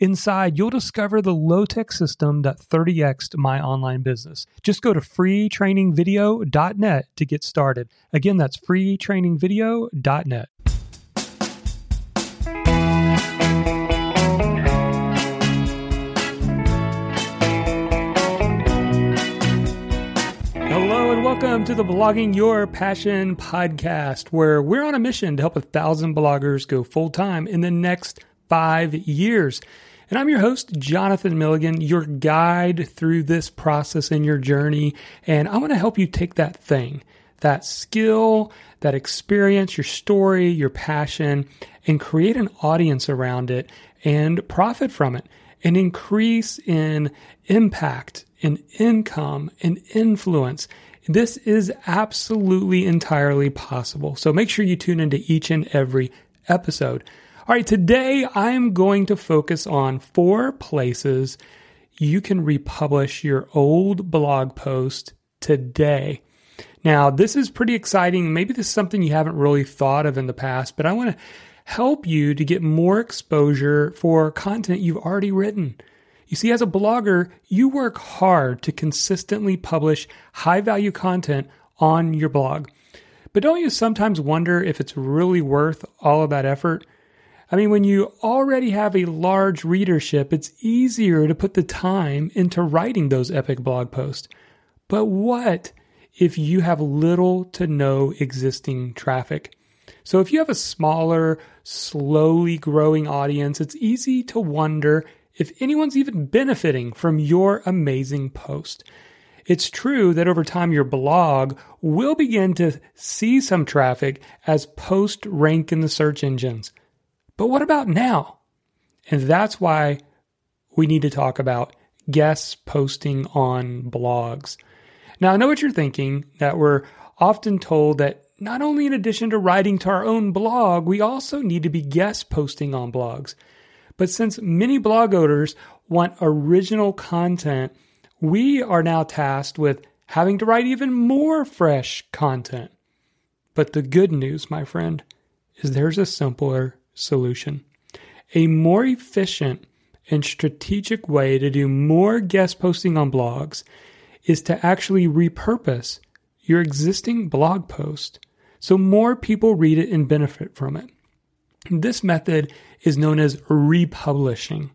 Inside, you'll discover the low tech system that 30xed my online business. Just go to freetrainingvideo.net to get started. Again, that's freetrainingvideo.net. Hello and welcome to the Blogging Your Passion podcast, where we're on a mission to help a thousand bloggers go full time in the next five years. And I'm your host, Jonathan Milligan, your guide through this process in your journey. And I want to help you take that thing, that skill, that experience, your story, your passion, and create an audience around it and profit from it and increase in impact and income and influence. This is absolutely entirely possible. So make sure you tune into each and every episode. All right, today I'm going to focus on four places you can republish your old blog post today. Now, this is pretty exciting. Maybe this is something you haven't really thought of in the past, but I want to help you to get more exposure for content you've already written. You see, as a blogger, you work hard to consistently publish high value content on your blog. But don't you sometimes wonder if it's really worth all of that effort? I mean, when you already have a large readership, it's easier to put the time into writing those epic blog posts. But what if you have little to no existing traffic? So if you have a smaller, slowly growing audience, it's easy to wonder if anyone's even benefiting from your amazing post. It's true that over time your blog will begin to see some traffic as post rank in the search engines. But what about now? And that's why we need to talk about guests posting on blogs. Now, I know what you're thinking that we're often told that not only in addition to writing to our own blog, we also need to be guest posting on blogs. But since many blog owners want original content, we are now tasked with having to write even more fresh content. But the good news, my friend, is there's a simpler solution. A more efficient and strategic way to do more guest posting on blogs is to actually repurpose your existing blog post so more people read it and benefit from it. This method is known as republishing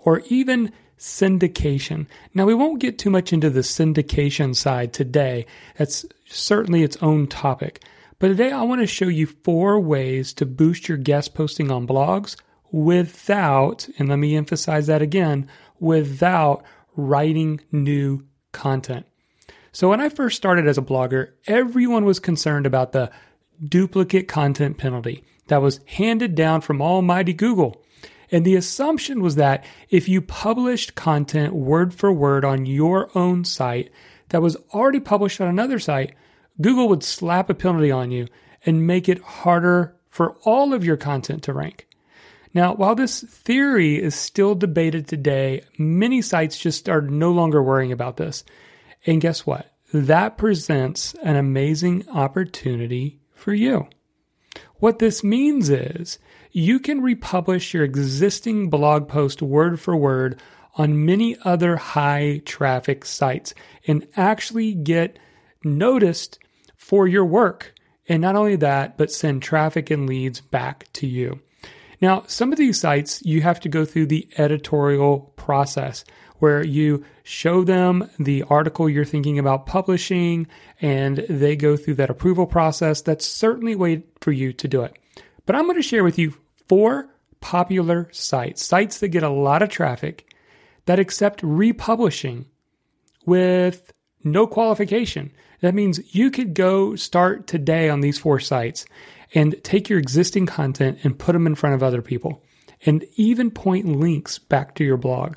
or even syndication. Now, we won't get too much into the syndication side today. That's certainly its own topic. But today I want to show you four ways to boost your guest posting on blogs without, and let me emphasize that again, without writing new content. So when I first started as a blogger, everyone was concerned about the duplicate content penalty that was handed down from almighty Google. And the assumption was that if you published content word for word on your own site that was already published on another site, Google would slap a penalty on you and make it harder for all of your content to rank. Now, while this theory is still debated today, many sites just are no longer worrying about this. And guess what? That presents an amazing opportunity for you. What this means is you can republish your existing blog post word for word on many other high traffic sites and actually get noticed for your work. And not only that, but send traffic and leads back to you. Now, some of these sites, you have to go through the editorial process where you show them the article you're thinking about publishing and they go through that approval process. That's certainly a way for you to do it. But I'm going to share with you four popular sites, sites that get a lot of traffic that accept republishing with no qualification. That means you could go start today on these four sites and take your existing content and put them in front of other people. and even point links back to your blog.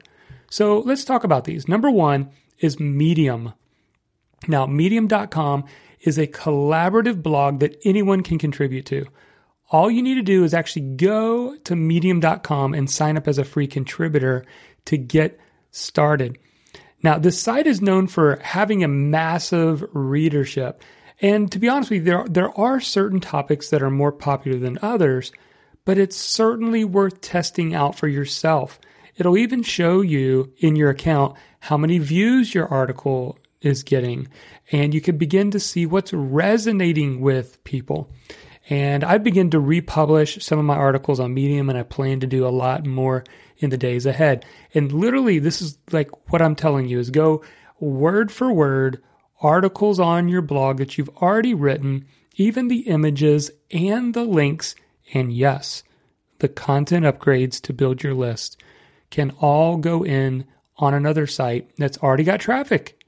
So let's talk about these. Number one is Medium. Now, medium.com is a collaborative blog that anyone can contribute to. All you need to do is actually go to medium.com and sign up as a free contributor to get started. Now, this site is known for having a massive readership. And to be honest with you, there, there are certain topics that are more popular than others, but it's certainly worth testing out for yourself. It'll even show you in your account how many views your article is getting, and you can begin to see what's resonating with people. And I begin to republish some of my articles on Medium, and I plan to do a lot more in the days ahead. And literally, this is like what I'm telling you is go word for word articles on your blog that you've already written, even the images and the links, and yes, the content upgrades to build your list can all go in on another site that's already got traffic.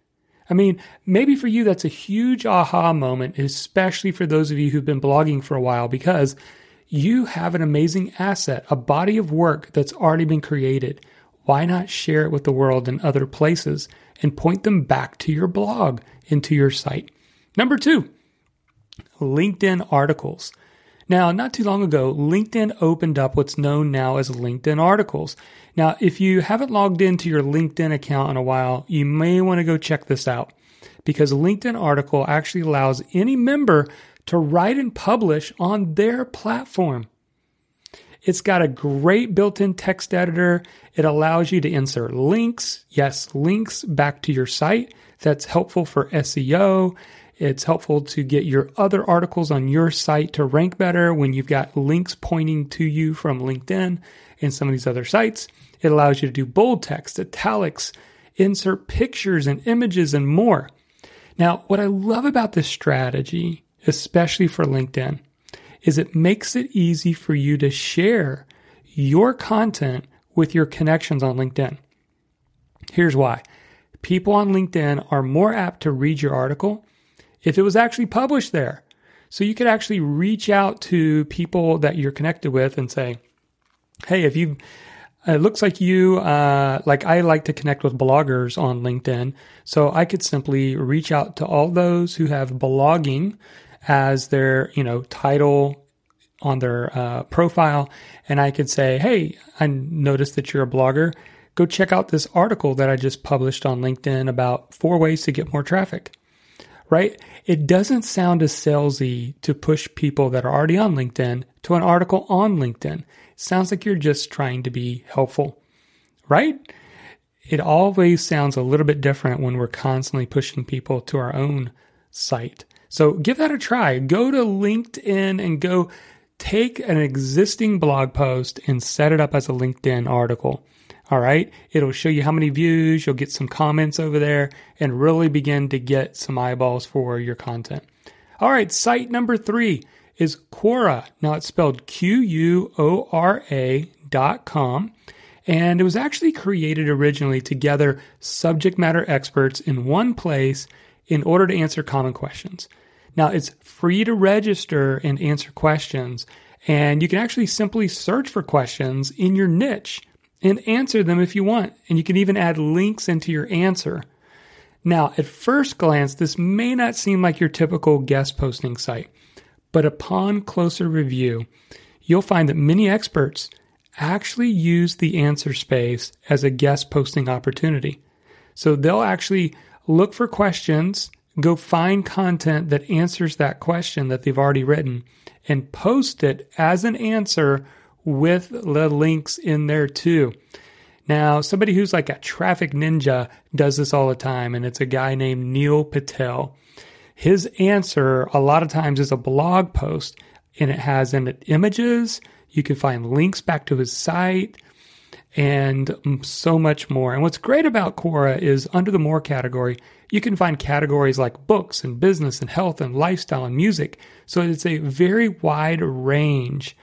I mean, maybe for you that's a huge aha moment, especially for those of you who've been blogging for a while, because you have an amazing asset, a body of work that's already been created. Why not share it with the world in other places and point them back to your blog, into your site? Number two, LinkedIn articles. Now, not too long ago, LinkedIn opened up what's known now as LinkedIn articles. Now, if you haven't logged into your LinkedIn account in a while, you may want to go check this out because LinkedIn article actually allows any member to write and publish on their platform. It's got a great built in text editor. It allows you to insert links. Yes, links back to your site. That's helpful for SEO. It's helpful to get your other articles on your site to rank better when you've got links pointing to you from LinkedIn and some of these other sites. It allows you to do bold text, italics, insert pictures and images, and more. Now, what I love about this strategy especially for LinkedIn, is it makes it easy for you to share your content with your connections on LinkedIn. Here's why people on LinkedIn are more apt to read your article if it was actually published there. So you could actually reach out to people that you're connected with and say, hey, if you it looks like you, uh, like I like to connect with bloggers on LinkedIn. So I could simply reach out to all those who have blogging as their, you know, title on their uh, profile. And I could say, hey, I noticed that you're a blogger. Go check out this article that I just published on LinkedIn about four ways to get more traffic. Right? It doesn't sound as salesy to push people that are already on LinkedIn to an article on LinkedIn. It sounds like you're just trying to be helpful. Right? It always sounds a little bit different when we're constantly pushing people to our own site. So give that a try. Go to LinkedIn and go take an existing blog post and set it up as a LinkedIn article. All right. It'll show you how many views, you'll get some comments over there, and really begin to get some eyeballs for your content. All right. Site number three is Quora. Now it's spelled Q U O R A dot com. And it was actually created originally to gather subject matter experts in one place in order to answer common questions. Now it's free to register and answer questions, and you can actually simply search for questions in your niche and answer them if you want. And you can even add links into your answer. Now, at first glance, this may not seem like your typical guest posting site, but upon closer review, you'll find that many experts actually use the answer space as a guest posting opportunity. So they'll actually look for questions go find content that answers that question that they've already written and post it as an answer with the links in there too. Now, somebody who's like a traffic ninja does this all the time, and it's a guy named Neil Patel. His answer a lot of times is a blog post, and it has in it images. You can find links back to his site and so much more. And what's great about Quora is under the more category, you can find categories like books and business and health and lifestyle and music. So it's a very wide range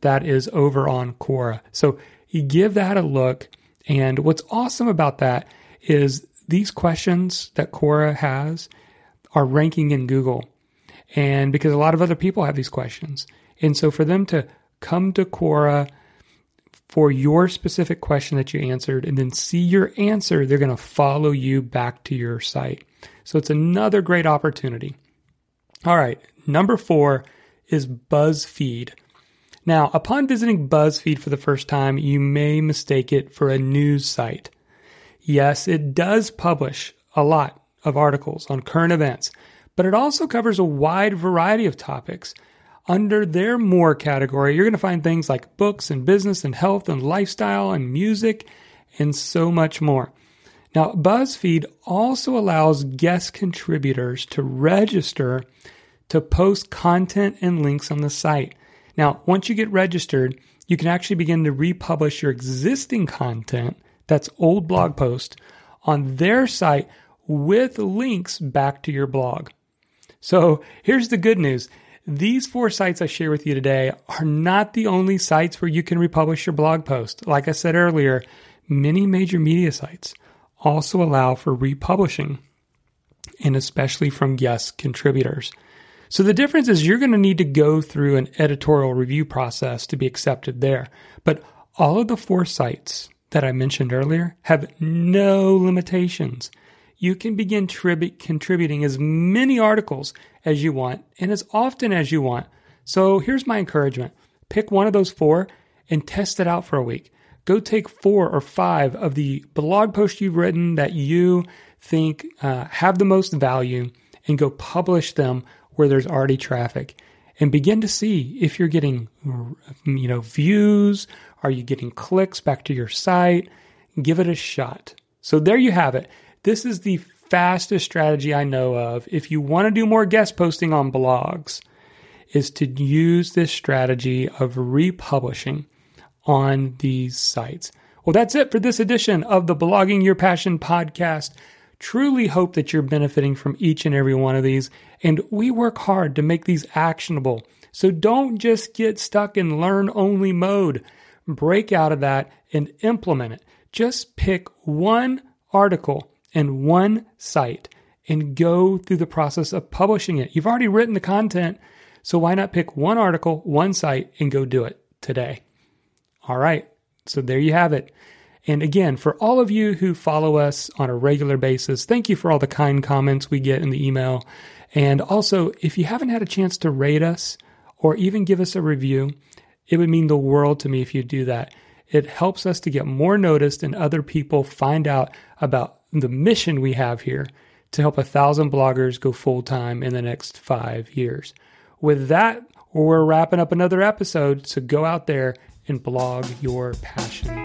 that is over on Quora. So you give that a look. And what's awesome about that is these questions that Quora has are ranking in Google. And because a lot of other people have these questions. And so for them to come to Quora, for your specific question that you answered and then see your answer, they're going to follow you back to your site. So it's another great opportunity. All right, number four is BuzzFeed. Now, upon visiting BuzzFeed for the first time, you may mistake it for a news site. Yes, it does publish a lot of articles on current events, but it also covers a wide variety of topics. Under their more category, you're going to find things like books and business and health and lifestyle and music and so much more. Now, BuzzFeed also allows guest contributors to register to post content and links on the site. Now, once you get registered, you can actually begin to republish your existing content, that's old blog posts, on their site with links back to your blog. So here's the good news. These four sites I share with you today are not the only sites where you can republish your blog post. Like I said earlier, many major media sites also allow for republishing, and especially from guest contributors. So the difference is you're going to need to go through an editorial review process to be accepted there. But all of the four sites that I mentioned earlier have no limitations. You can begin trib- contributing as many articles as you want and as often as you want. So here's my encouragement pick one of those four and test it out for a week. Go take four or five of the blog posts you've written that you think uh, have the most value and go publish them where there's already traffic and begin to see if you're getting you know views are you getting clicks back to your site give it a shot. So there you have it. This is the fastest strategy i know of. If you want to do more guest posting on blogs is to use this strategy of republishing on these sites. Well that's it for this edition of the blogging your passion podcast Truly hope that you're benefiting from each and every one of these. And we work hard to make these actionable. So don't just get stuck in learn only mode. Break out of that and implement it. Just pick one article and one site and go through the process of publishing it. You've already written the content, so why not pick one article, one site, and go do it today? All right, so there you have it. And again, for all of you who follow us on a regular basis, thank you for all the kind comments we get in the email. And also, if you haven't had a chance to rate us or even give us a review, it would mean the world to me if you do that. It helps us to get more noticed and other people find out about the mission we have here to help a thousand bloggers go full time in the next five years. With that, we're wrapping up another episode. So go out there and blog your passion.